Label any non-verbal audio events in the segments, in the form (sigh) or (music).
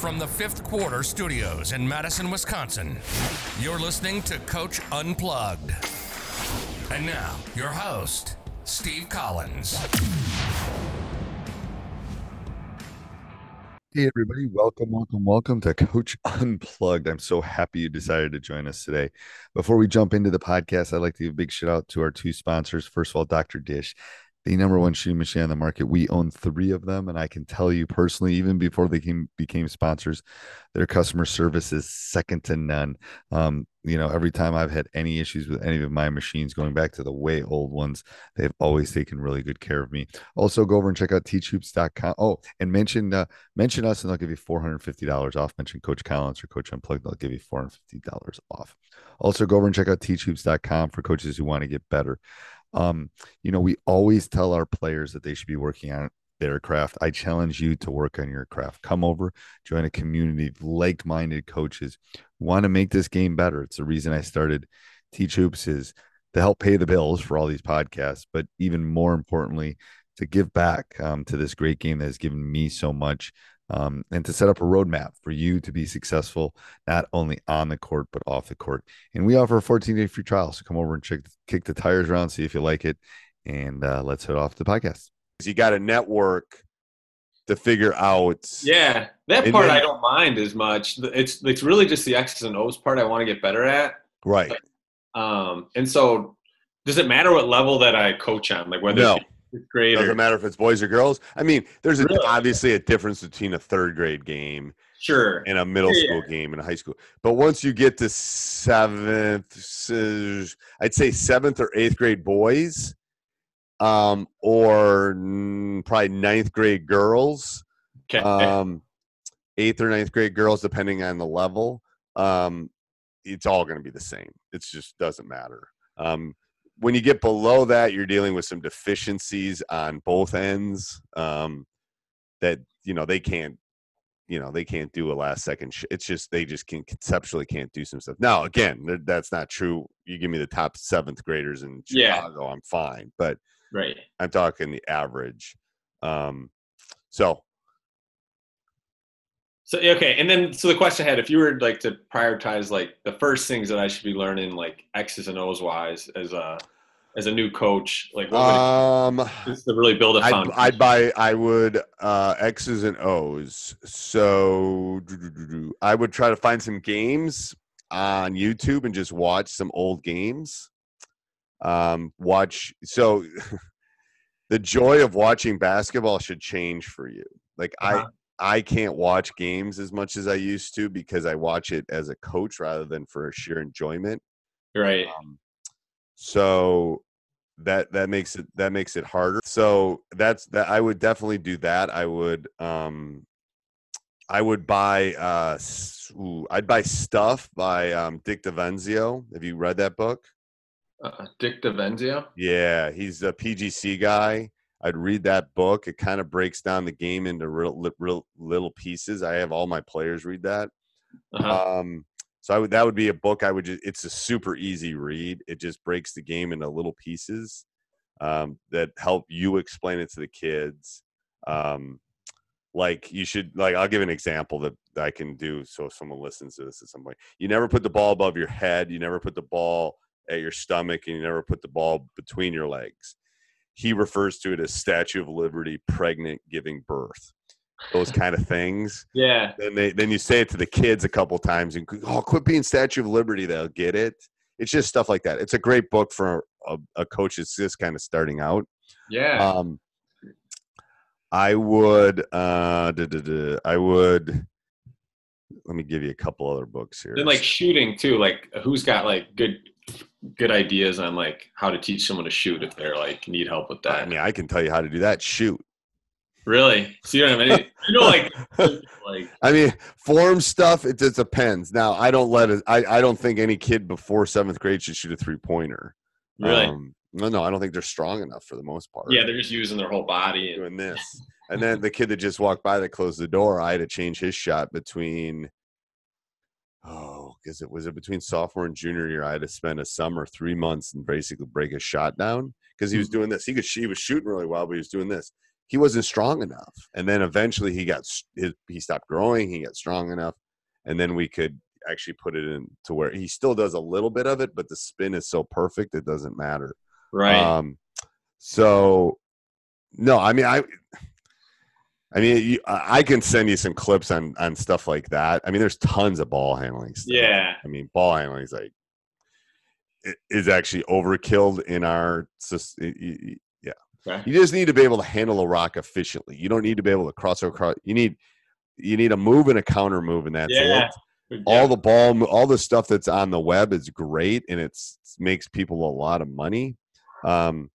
From the fifth quarter studios in Madison, Wisconsin, you're listening to Coach Unplugged. And now, your host, Steve Collins. Hey, everybody. Welcome, welcome, welcome to Coach Unplugged. I'm so happy you decided to join us today. Before we jump into the podcast, I'd like to give a big shout out to our two sponsors. First of all, Dr. Dish the number one shooting machine on the market. We own three of them, and I can tell you personally, even before they came, became sponsors, their customer service is second to none. Um, you know, every time I've had any issues with any of my machines, going back to the way old ones, they've always taken really good care of me. Also, go over and check out teachhoops.com. Oh, and mention uh, mention us, and they'll give you four hundred fifty dollars off. Mention Coach Collins or Coach Unplugged, they'll give you four hundred fifty dollars off. Also, go over and check out teachhoops.com for coaches who want to get better. Um, you know, we always tell our players that they should be working on their craft. I challenge you to work on your craft. Come over, join a community of like minded coaches want to make this game better. It's the reason I started Teach Hoops is to help pay the bills for all these podcasts, but even more importantly, to give back um, to this great game that has given me so much um, and to set up a roadmap for you to be successful not only on the court but off the court. And we offer a 14 day free trial, so come over and check kick the tires around, see if you like it, and uh, let's head off the podcast. You got a network to figure out. Yeah, that part then, I don't mind as much. It's it's really just the X's and O's part I want to get better at. Right. Um, and so, does it matter what level that I coach on? Like whether no grade. Doesn't matter if it's boys or girls. I mean, there's a, really? obviously a difference between a third grade game, sure, and a middle yeah, school game and a high school. But once you get to seventh, I'd say seventh or eighth grade boys, um, or probably ninth grade girls, okay. um, eighth or ninth grade girls, depending on the level. Um, it's all going to be the same. It just doesn't matter. Um, when you get below that, you're dealing with some deficiencies on both ends um, that you know they can't you know they can't do a last second sh- it's just they just can conceptually can't do some stuff. Now again that's not true. You give me the top seventh graders in chicago yeah. i'm fine but right. I'm talking the average. Um so so okay and then so the question I had if you were like to prioritize like the first things that i should be learning like x's and o's wise as a as a new coach? Like, what would um, to really build a foundation? I'd, I'd buy. I would uh, X's and O's. So I would try to find some games on YouTube and just watch some old games. Um, watch. So (laughs) the joy of watching basketball should change for you. Like uh-huh. I. I can't watch games as much as I used to because I watch it as a coach rather than for sheer enjoyment. Right. Um, so that that makes it that makes it harder. So that's that I would definitely do that. I would um I would buy uh ooh, I'd buy stuff by um Dick DeVenzio. Have you read that book? Uh, Dick DeVenzio? Yeah, he's a PGC guy. I'd read that book. It kind of breaks down the game into real, real little pieces. I have all my players read that. Uh-huh. Um, so I would that would be a book I would just. It's a super easy read. It just breaks the game into little pieces um, that help you explain it to the kids. Um, like you should like I'll give an example that, that I can do so if someone listens to this at some point. You never put the ball above your head. You never put the ball at your stomach, and you never put the ball between your legs. He refers to it as Statue of Liberty, pregnant, giving birth. Those kind of things. yeah. Then they then you say it to the kids a couple times and oh, quit being Statue of Liberty. They'll get it. It's just stuff like that. It's a great book for a, a coach that's just kind of starting out. Yeah. Um, I would, uh, duh, duh, duh, I would. Let me give you a couple other books here. then like shooting too. Like who's got like good good ideas on like how to teach someone to shoot if they're like need help with that? I mean, I can tell you how to do that. Shoot. Really? So you don't have any you know like (laughs) like I mean, form stuff. It just depends. Now, I don't let it. I, I don't think any kid before seventh grade should shoot a three pointer. really? Um, no, no, I don't think they're strong enough for the most part. yeah, they're just using their whole body. And, doing this. (laughs) And then the kid that just walked by that closed the door, I had to change his shot between oh, because it was it between sophomore and junior year. I had to spend a summer, three months, and basically break his shot down because he was doing this. He could he was shooting really well, but he was doing this. He wasn't strong enough. And then eventually he got his, he stopped growing. He got strong enough, and then we could actually put it in to where he still does a little bit of it, but the spin is so perfect it doesn't matter. right. Um, so no, I mean, I, I mean, you, I can send you some clips on on stuff like that. I mean, there's tons of ball handling. Stuff. yeah. I mean, ball handling is like it is actually overkilled in our system. Yeah, Okay. you just need to be able to handle a rock efficiently. You don't need to be able to cross across. You need you need a move and a counter move, and that's Yeah. it Good all the ball all the stuff that's on the web is great and it's makes people a lot of money um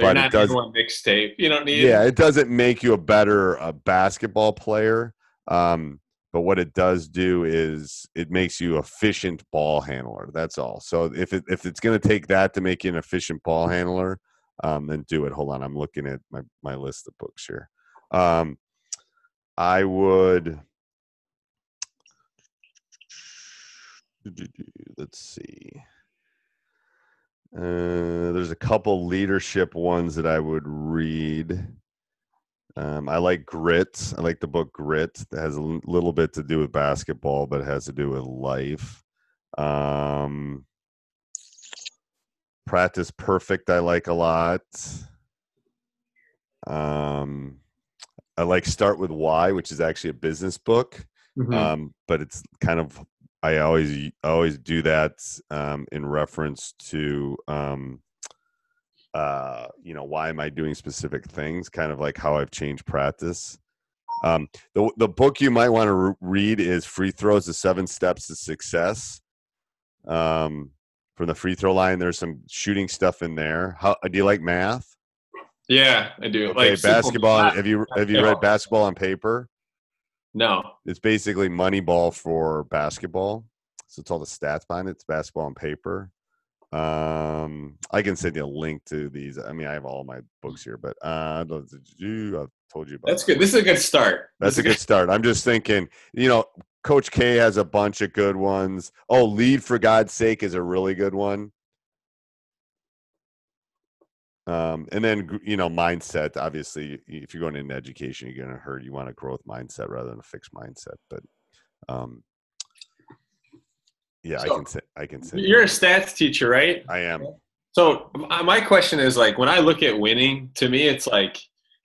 But you're but it does- doing one mixtape. You don't need yeah it doesn't make you a better uh, basketball player. Um but what it does do is it makes you efficient ball handler that's all. So if it if it's going to take that to make you an efficient ball handler um then do it. Hold on i'm looking at my my list of books here. Um i would let's see uh, there's a couple leadership ones that I would read. Um, I like Grit. I like the book Grit. That has a l- little bit to do with basketball, but it has to do with life. Um, Practice Perfect. I like a lot. Um, I like Start with Why, which is actually a business book Mhm. um, but it's kind of I always I always do that um, in reference to um, uh, you know why am I doing specific things, kind of like how I've changed practice. Um, the the book you might want to re- read is Free Throws: The Seven Steps to Success. Um, from the free throw line, there's some shooting stuff in there. How do you like math? yeah, I do. Okay, like basketball. math. Have you have you read Basketball on Paper? No. it's basically Moneyball for basketball. So it's all the stats behind it. It's basketball on paper. Um, I can send you a link to these. I mean, I have all my books here, but uh, I've told you about. That's that. good. This is a good start. That's a good start. I'm just thinking, you know, Coach K has a bunch of good ones. Oh, Lead for God's Sake is a really good one. Um, and then you know, mindset. Obviously, if you're going into education, you're going to hurt. You want a growth mindset rather than a fixed mindset. But um, yeah, I can say I can say You're a stats teacher, right? I am. So my question is like when I look at winning, to me it's like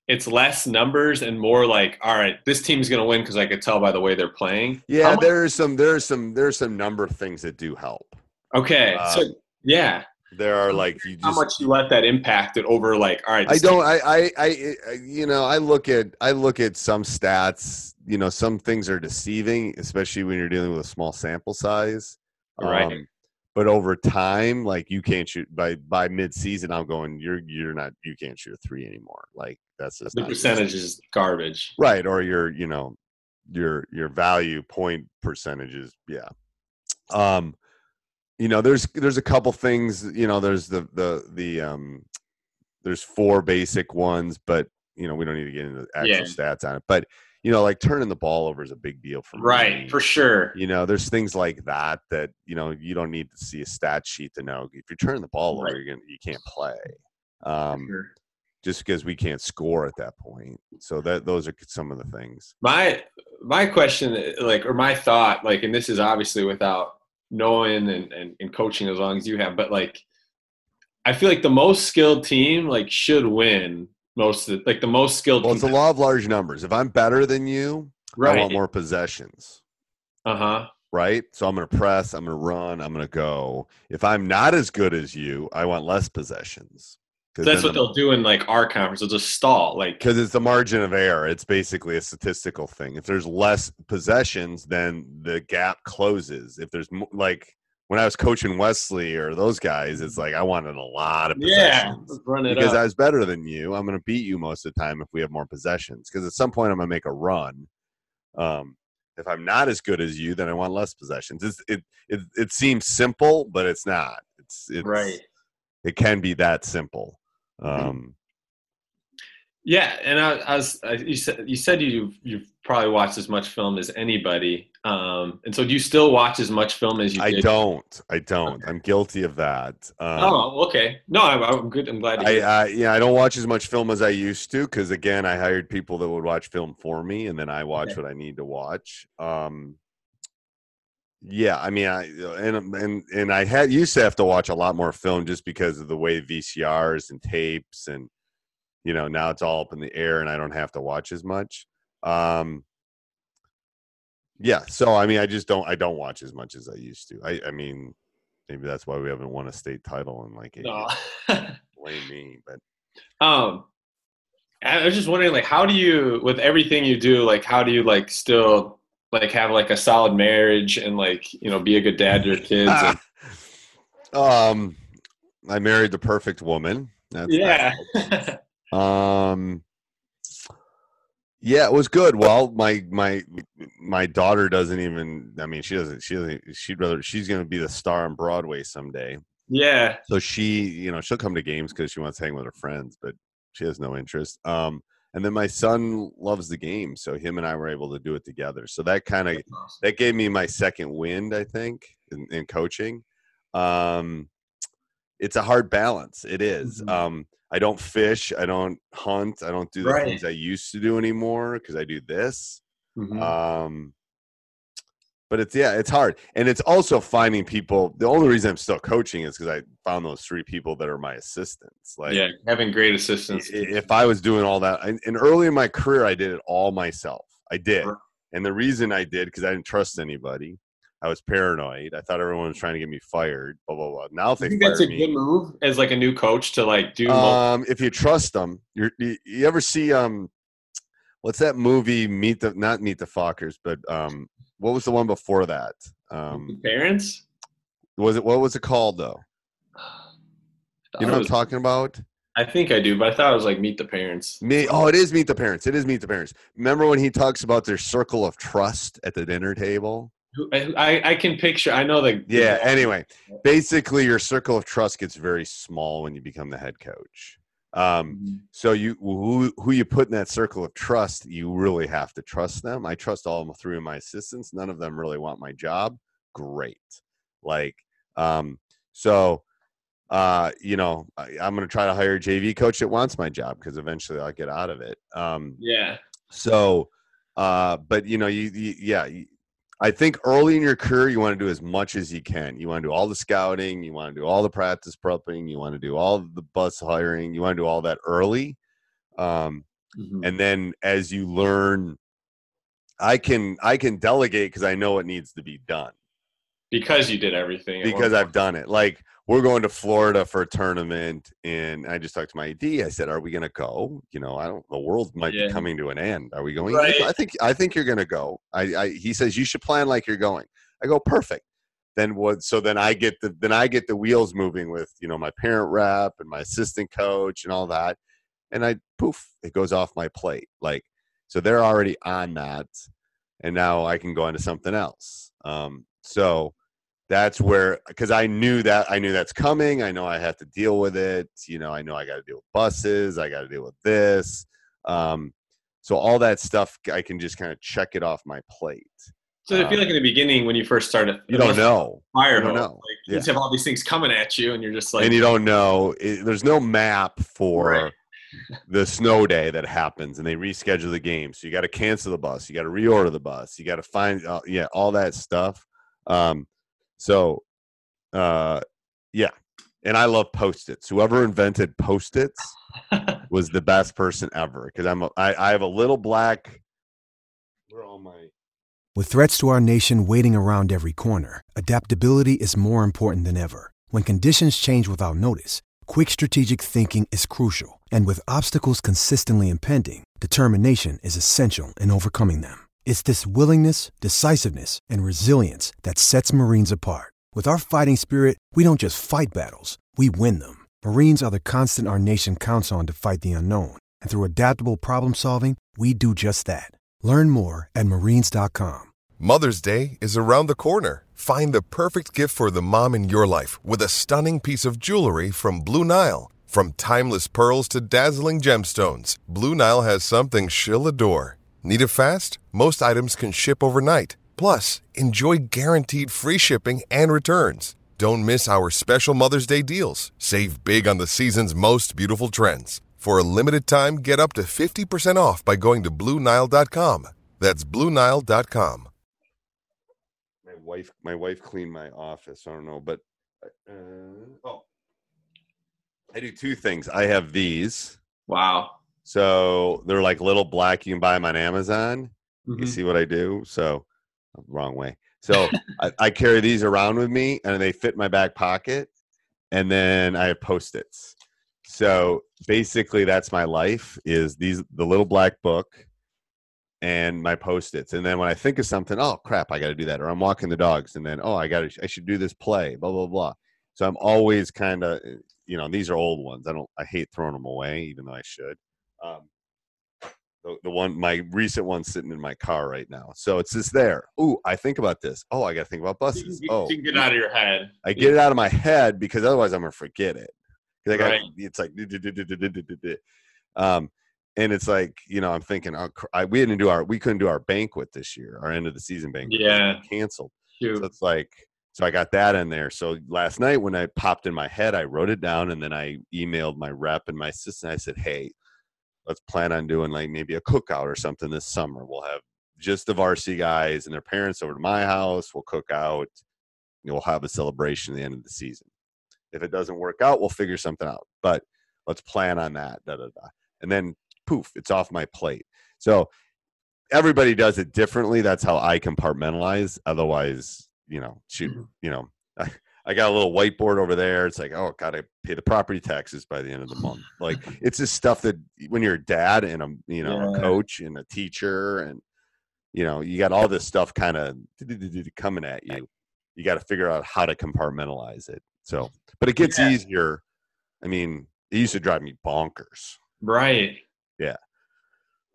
it's less numbers and more like, all right, this team's gonna win because I could tell by the way they're playing. Yeah, much- there are some there are some there are some number of things that do help. okay. so um, yeah, There are like you how much you let that impact it over like, all right, I don't. I, I, I, you know, I look at, I look at some stats. You know, some things are deceiving, especially when you're dealing with a small sample size. Um, Right. but over time, like you can't shoot by by mid season. I'm going. You're you're not. You can't shoot a three anymore. Like that's just the percentage is garbage. right. Or your you know your your value point percentages. Yeah. Um, you know, there's there's a couple things. You know, there's the the the um there's four basic ones, but you know we don't need to get into actual Yeah. stats on it. But you know, like turning the ball over is a big deal for me. Right, for sure. You know, there's things like that that you know you don't need to see a stat sheet to know if you're turning the ball Right. over, you're gonna you can't play. Um, Sure. just because we can't score at that point. So that those are some of the things. my my question like or my thought like and this is obviously without knowing and, and, and coaching as long as you have but like i feel like the most skilled team like should win most of the, like the most skilled Well, it's a law of large numbers. If I'm better than you, I want more possessions. uh-huh Right. So I'm going to press. I'm going to run. I'm going to go. If I'm not as good as you, I want less possessions. That's what they'll do in like our conference they'll just stall like because it's the margin of error. It's basically a statistical thing. If there's less possessions, then the gap closes. If there's mo- like when I was coaching Wesley or those guys, it's like I wanted a lot of yeah possessions. let's run it because up. I was better than you. I'm going to beat you most of the time if we have more possessions. Because at some point I'm going to make a run. Um, if I'm not as good as you, then I want less possessions. It's, it it it seems simple, but it's not. It's it's right It can be that simple. Mhm. Um, Yeah, and I, I was I, you said you said you you've probably watched as much film as anybody. Um, and so do you still watch as much film as you I did? don't. I don't. I'm guilty of that. Um, Oh, okay. No, I'm, I'm good. I'm glad. I. I yeah, I don't watch as much film as I used to because again, I hired people that would watch film for me, and then I watch Okay. what I need to watch. Um, yeah, I mean, I and and and I had used to have to watch a lot more film just because of the way VCRs and tapes and you know now it's all up in the air and I don't have to watch as much. Um, yeah, so I mean, I just don't I don't watch as much as I used to. I I mean, maybe that's why we haven't won a state title in like eight no. (laughs) Blame me, but um, I was just wondering, like, how do you, with everything you do, like, how do you like still like have like a solid marriage and like you know be a good dad to your kids? and- (laughs) um, I married the perfect woman. That's yeah. Um, yeah, it was good. Well, my my my daughter doesn't even. I mean, she doesn't. She doesn't. She'd rather. She's going to be the star on Broadway someday. yeah. So she, you know, she'll come to games because she wants to hang with her friends, but she has no interest. Um, and then my son loves the game, so him and I were able to do it together. So that kind of that gave me my second wind, I think, in, in coaching. Um, it's a hard balance. It is. Mhm. Um, I don't fish. I don't hunt. I don't do the Right. things I used to do anymore because I do this. Mhm. Um, but it's yeah, it's hard, and it's also finding people. The only reason I'm still coaching is because I found those three people that are my assistants. Like, yeah, having great assistants. if I was doing all that, and, and early in my career, I did it all myself. I did, and the reason I did because I didn't trust anybody. I was paranoid. I thought everyone was trying to get me fired. Blah blah blah. Now they think that's a me, good move as like a new coach to like do. um, if you trust them, you're, you you ever see um, what's that movie? Meet the not Meet the Fockers, but um, what was the one before that? Um, parents. was it what was it called though? You know what I'm talking about? I think I do, but I thought it was like meet the parents. Me, oh, it is Meet the Parents. It is Meet the Parents. Remember when he talks about their circle of trust at the dinner table? I, I I can picture. I know the Yeah. Anyway, basically, your circle of trust gets very small when you become the head coach. Um, Mhm. So you who who you put in that circle of trust, you really have to trust them. I trust all three of my assistants. None of them really want my job. Great. Like um so uh you know I, I'm going to try to hire a JV coach that wants my job because eventually I'll get out of it. Um Yeah. so uh but you know you, you yeah you, I think early in your career you want to do as much as you can. You want to do all the scouting, you want to do all the practice prepping, you want to do all the bus hiring, you want to do all that early. Um, Mhm. and then as you learn, I can I can delegate because I know what needs to be done Because you did everything. because I've done it. Like we're going to Florida for a tournament, and I just talked to my AD. I said, "Are we going to go? You know, I don't. The world might Yeah. be coming to an end. Are we going? Right. I think. I think you're going to go. I, I. He says you should plan like you're going. I go perfect. Then what? So then I get the then I get the wheels moving with you know my parent rep and my assistant coach and all that, and I poof it goes off my plate. Like so they're already on that, and now I can go on to something else. Um, so that's where because I knew that I knew that's coming. I know I have to deal with it. You know, I know I got to deal with buses. I got to deal with this. Um, so all that stuff, I can just kind of check it off my plate. So I feel like in the beginning when you first started, You don't know, fire You don't know. Like, Yeah. you just have all these things coming at you, and you're just like, and you don't know. It, there's no map for Right. the snow day that happens, and they reschedule the game. So you got to cancel the bus. You got to reorder the bus. You got to find, uh, yeah, all that stuff. Um, so, uh, yeah, and I love post-its. Whoever invented post-its (laughs) was the best person ever because I'm a, I, I have a little black. Where all my With threats to our nation waiting around every corner, adaptability is more important than ever. When conditions change without notice, quick strategic thinking is crucial. And with obstacles consistently impending, determination is essential in overcoming them. It's this willingness, decisiveness, and resilience that sets Marines apart. With our fighting spirit, we don't just fight battles, we win them. Marines are the constant our nation counts on to fight the unknown. And through adaptable problem solving, we do just that. Learn more at marines.com. Mother's Day is around the corner. Find the perfect gift for the mom in your life with a stunning piece of jewelry from Blue Nile. From timeless pearls to dazzling gemstones, Blue Nile has something she'll adore. Need it fast? Most items can ship overnight. Plus, enjoy guaranteed free shipping and returns. Don't miss our special Mother's Day deals. Save big on the season's most beautiful trends. For a limited time, get up to 50% off by going to BlueNile.com. That's BlueNile.com. my wife my wife cleaned my office i don't know but uh, oh i do two things i have these wow. So they're like little black you can buy them on amazon. You Mhm. see what i do. So wrong way. So I, I carry these around with me and they fit my back pocket and then i have post-its. So basically that's my life is these the little black book and my post-its. And then when i think of something oh crap i got to do that or i'm walking the dogs and then oh i got to i should do this play blah blah blah. So i'm always kind of you know these are old ones. I don't i hate throwing them away even though i should um, the, the one, my recent one, sitting in my car right now. So it's just there. Ooh, I think about this. Oh, I got to think about buses. You, oh, you can get out of your head. I get it out of my head because otherwise I'm gonna forget it. Cause I got, right. it's like, um, and it's like you know i'm thinking oh, I, we didn't do our we couldn't do our banquet this year our end of the season banquet yeah canceled Shoot. so it's like so i got that in there so last night when i popped in my head i wrote it down and then i emailed my rep and my assistant i said hey let's plan on doing like maybe a cookout or something this summer we'll have just the varsity guys and their parents over to my house we'll cook out you know, we'll have a celebration at the end of the season. If it doesn't work out, we'll figure something out. But let's plan on that. Da, da, da. And then poof, it's off my plate. So everybody does it differently. That's how I compartmentalize. Otherwise, you know, shoot, mm-hmm. you know, (laughs) I, I got a little whiteboard over there. It's like, oh, gotta pay the property taxes by the end of the month. Like (laughs) it's just stuff that when you're a dad and a you know Yeah. a coach and a teacher and you know you got all this stuff kind of coming at you you got to figure out how to compartmentalize it so but it gets Yeah. easier i mean it used to drive me bonkers Right. Yeah.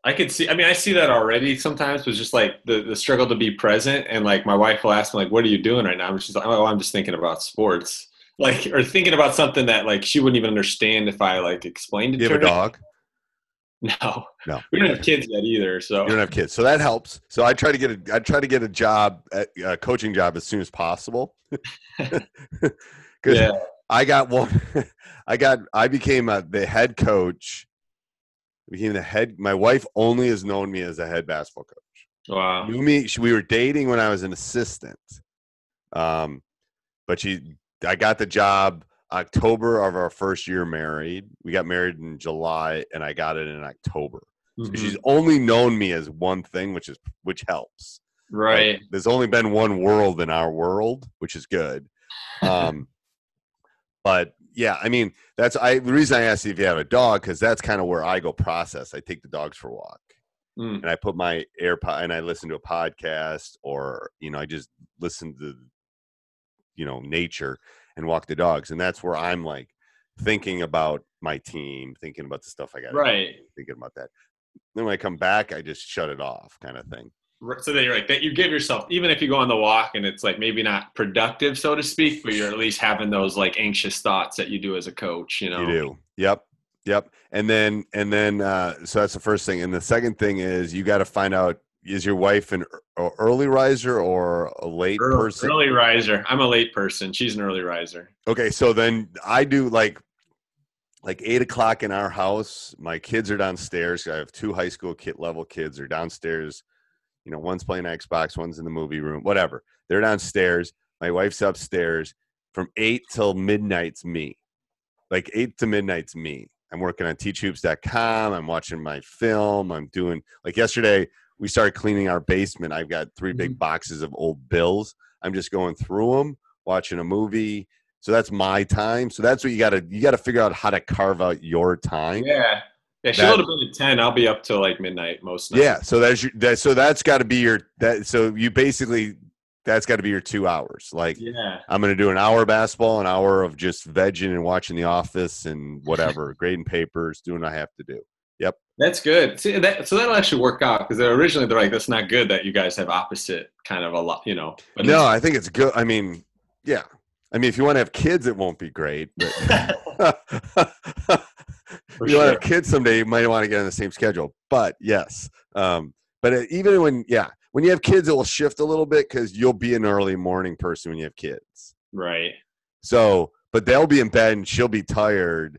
I could see. I mean, I see that already. Sometimes was just like the the struggle to be present, and like my wife will ask me like, "What are you doing right now?" I'm just like, "Oh, I'm just thinking about sports." (laughs) Like, or thinking about something that like she wouldn't even understand if I like explained it you to have a her. dog (laughs) No, no we don't have kids yet either. So you don't have kids so that helps so i try to get a i try to get a job at, a coaching job as soon as possible (laughs) because yeah, i got one i got i became a, the head coach became the head my wife only has known me as a head basketball coach wow, knew me. she- We were dating when I was an assistant. Um, but she, I got the job October of our first year married. We got married in July, and I got it in October. So Mhm. she's only known me as one thing, which is which helps. right. There's only been one world in our world, which is good. (laughs) Um, but yeah, I mean, that's I. The reason I asked you if you have a dog because that's kind of where I go process. I take the dogs for a walk Mm. and I put my AirPod and I listen to a podcast or you know I just listen to you know nature and walk the dogs and that's where I'm like thinking about my team, thinking about the stuff I got Right. thinking about that. Then when I come back, I just shut it off, kind of thing. So that you're like that you give yourself even if you go on the walk and it's like maybe not productive so to speak but you're at least having those like anxious thoughts that you do as a coach you know You do. Yep. Yep. And then and then uh so that's the first thing. And the second thing is you got to find out is your wife an early riser or a late early, person? early riser i'm a late person she's an early riser Okay, so then I do like like eight o'clock in our house. My kids are downstairs. I have two high school kid level kids. They're downstairs. You know, one's playing Xbox, one's in the movie room, whatever. They're downstairs. My wife's upstairs. From eight till midnight's me. Like eight to midnight's me. I'm working on teachhoops.com. I'm watching my film. I'm doing like yesterday. We started cleaning our basement. I've got three big mm-hmm. boxes of old bills. I'm just going through them, watching a movie, so that's my time. So that's what you got to you got to figure out how to carve out your time. yeah yeah she'll have been at 10 i'll be up till like midnight most nights Yeah. So that's your that, so that's got to be your that so you basically that's got to be your 2 hours. Like yeah I'm going to do an hour basketball, an hour of just vegging and watching The Office and whatever, (laughs) grading papers, doing what I have to do. Yep, that's good. See, that, so that'll actually work out because originally they're like, "That's not good that you guys have opposite kind of a lot," you know. But no, I think it's good. I mean, yeah. I mean, if you want to have kids, it won't be great. But (laughs) (laughs) you sure. have kids someday, you might want to get on the same schedule. But yes, um, but uh, even when yeah, when you have kids, it will shift a little bit because you'll be an early morning person when you have kids. right. So, but they'll be in bed and she'll be tired.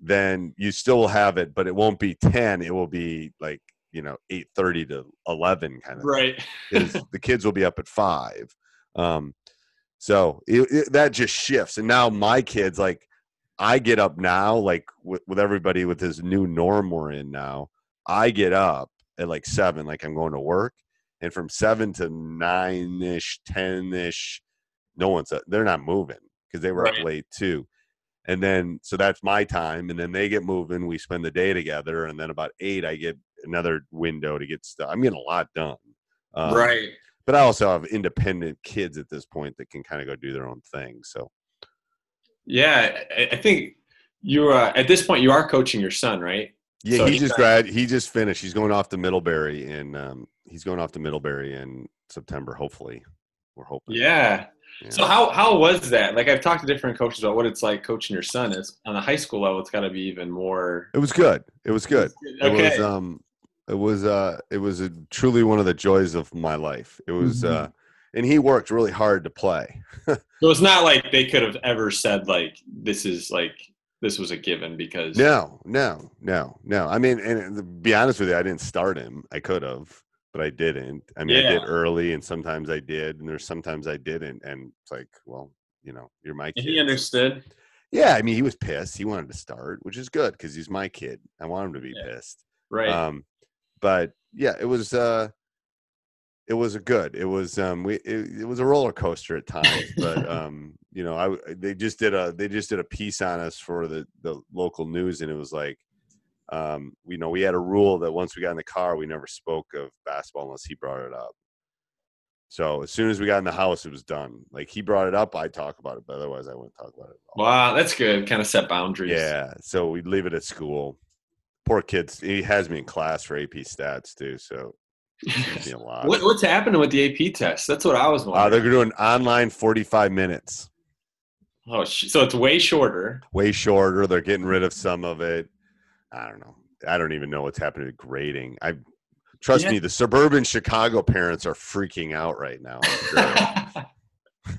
Then you still will have it, but it won't be ten. It will be like you know eight thirty to eleven kind of Right. (laughs) the kids will be up at five. Um, so it, it, that just shifts. And now my kids, like, I get up now, like with, with everybody with this new norm we're in now. I get up at like seven, like I'm going to work, and from seven to nine ish, ten ish, no one's up. They're not moving because they were Right. up late too. And then so that's my time, and then they get moving. We spend the day together, and then about eight, I get another window to get stuff. I'm getting a lot done. Um, right. but I also have independent kids at this point that can kind of go do their own thing. So Yeah, I, think you're uh, at this point you are coaching your son, right? yeah, So he just grad. He just finished. He's going off to Middlebury, and um, he's going off to Middlebury in September. Hopefully, we're hoping. Yeah. So how how was that? Like I've talked to different coaches about what it's like coaching your son. Is on the high school level, it's got to be even more. it was good. It was good. It Okay. was um, it was uh, it was a, truly one of the joys of my life. It was Mm-hmm. uh, and he worked really hard to play. (laughs) So it's not like they could have ever said like this is like this was a given because No, no, no, no. I mean, and to be honest with you, I didn't start him. I could have, but I didn't. I mean, I did early, and sometimes I did, and there's sometimes I didn't. And it's like, well, you know, you're my kid. he understood. Yeah, I mean, he was pissed. He wanted to start, which is good because he's my kid. I want him to be Yeah. pissed. Right. Um, but yeah, it was. uh it was a good. It was um we it, it was a roller coaster at times, but (laughs) um you know I they just did a they just did a piece on us for the the local news and it was like um you know we had a rule that once we got in the car we never spoke of basketball unless he brought it up. So as soon as we got in the house, it was done. Like he brought it up, I talk about it, but otherwise I wouldn't talk about it. At all. wow, that's good. Kind of set boundaries. Yeah, so we'd leave it at school. Poor kids. He has me in class for AP stats too, so it's a (laughs) lot. What, what's happening with the AP test? That's what I was wondering. Uh, they're doing online 45 minutes. oh, so it's way shorter. Way shorter. They're getting rid of some of it. I don't know. I don't even know what's happening to grading. I trust Yeah. me, the suburban Chicago parents are freaking out right now. (laughs) (laughs)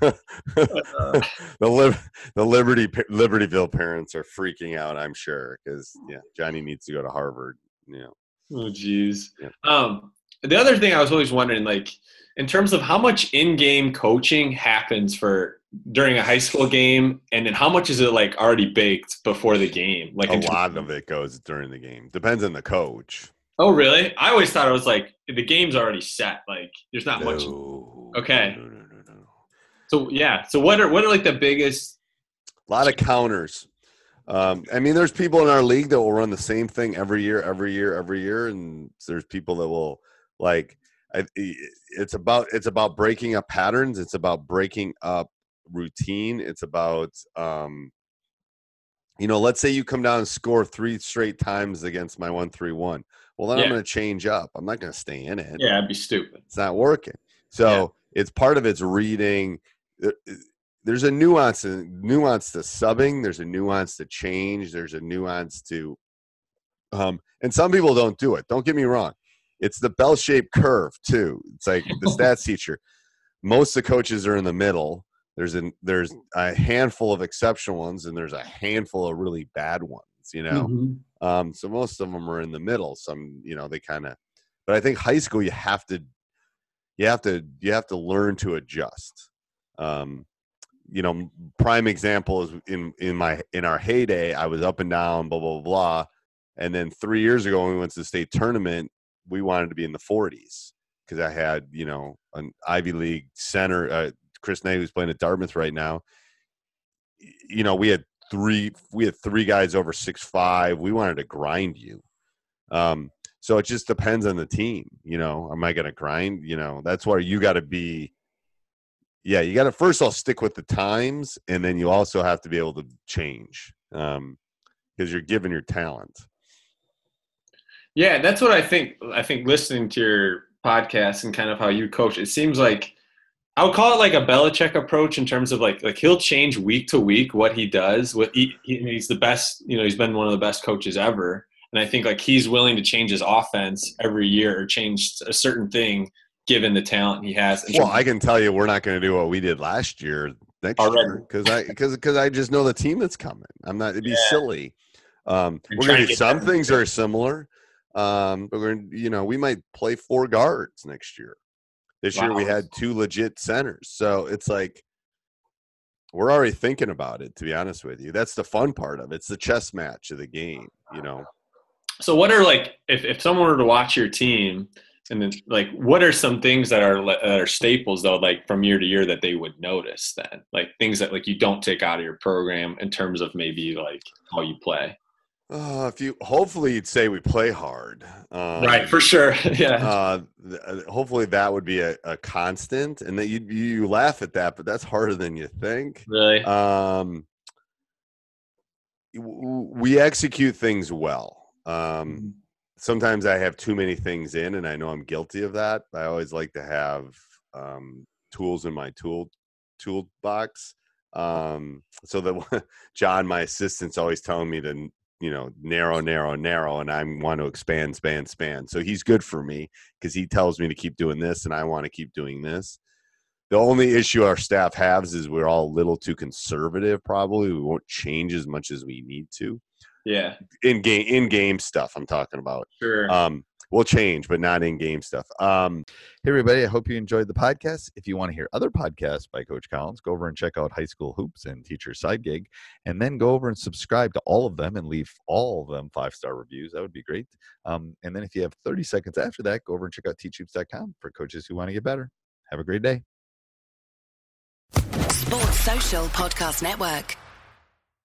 The Lib- the Liberty Libertyville parents are freaking out. I'm sure because yeah, Johnny needs to go to Harvard. You know, oh, jeez. Yeah. Um, the other thing I was always wondering, like, in terms of how much in-game coaching happens for during a high school game, and then how much is it like already baked before the game? Like a lot of it goes during the game. Depends on the coach. Oh, really? I always thought it was like the game's already set. Like, there's not much. Okay. no, no, no, no, no. So yeah. So what are what are like the biggest? A lot of counters. Um, I mean, there's people in our league that will run the same thing every year, every year, every year, and there's people that will like. I, it's about it's about breaking up patterns. It's about breaking up routine. It's about um, you know, let's say you come down and score three straight times against my one three one. Well, then Yeah. I'm going to change up. I'm not going to stay in it. Yeah, i'd be stupid. It's not working. So it's part of it's reading. There's a nuance nuance to subbing. There's a nuance to change. There's a nuance to, um, and some people don't do it. Don't get me wrong. It's the bell-shaped curve too. It's like the (laughs) stats teacher. Most of the coaches are in the middle. There's an there's a handful of exceptional ones, and there's a handful of really bad ones. You know, Mhm. um, so most of them are in the middle. Some, you know, they kind of. But I think high school, you have to, you have to, you have to learn to adjust. Um, you know, prime example is in in my in our heyday, I was up and down, blah blah blah, and then three years ago when we went to the state tournament, we wanted to be in the 40s because I had you know an Ivy League center, uh, Chris Nay, who's playing at Dartmouth right now. You know, we had three we had three guys over six five. We wanted to grind you. Um, so it just depends on the team. You know, am I going to grind? You know, that's where you got to be. Yeah, you got to first all stick with the times, and then you also have to be able to change um, because you're given your talent. Yeah, that's what I think. I think listening to your podcast and kind of how you coach, it seems like I would call it like a Belichick approach in terms of like like he'll change week to week what he does. What he, he- he's the best. You know, he's been one of the best coaches ever, and I think like he's willing to change his offense every year or change a certain thing given the talent he has. Well, I can tell you, we're not going to do what we did last year next Already. year because I because because I just know the team that's coming. I'm not. It'd be Yeah. silly. Um, we're going to to do some things that are similar, um, but we're you know we might play four guards next year. This year we had two legit centers, so it's like we're already thinking about it. To be honest with you, that's the fun part of it. It's the chess match of the game. You know. So what are like if, if someone were to watch your team and then like what are some things that are that are staples though like from year to year that they would notice then like things that like you don't take out of your program in terms of maybe like how you play Uh, if you hopefully you'd say we play hard, um, right for sure (laughs) yeah. uh, th- uh, hopefully that would be a, a constant and that you you laugh at that but that's harder than you think. Really? Um w- w- we execute things well. Mm-hmm. um sometimes i have too many things in and i know i'm guilty of that. I always like to have um tools in my tool toolbox um so that (laughs) john my assistant's always telling me to you know narrow narrow narrow and i want to expand span span. So he's good for me because he tells me to keep doing this and i want to keep doing this. The only issue our staff has is we're all a little too conservative probably. We won't change as much as we need to. Yeah. In game in game stuff i'm talking about. Sure. Um we'll change but not in game stuff. Um hey everybody i hope you enjoyed the podcast. If you want to hear other podcasts by coach collins go over and check out high school hoops and teacher side gig and then go over and subscribe to all of them and leave all of them five star reviews. That would be great. Um and then if you have 30 seconds after that go over and check out teachhoops.com for coaches who want to get better. Have a great day. Sports Social Podcast Network.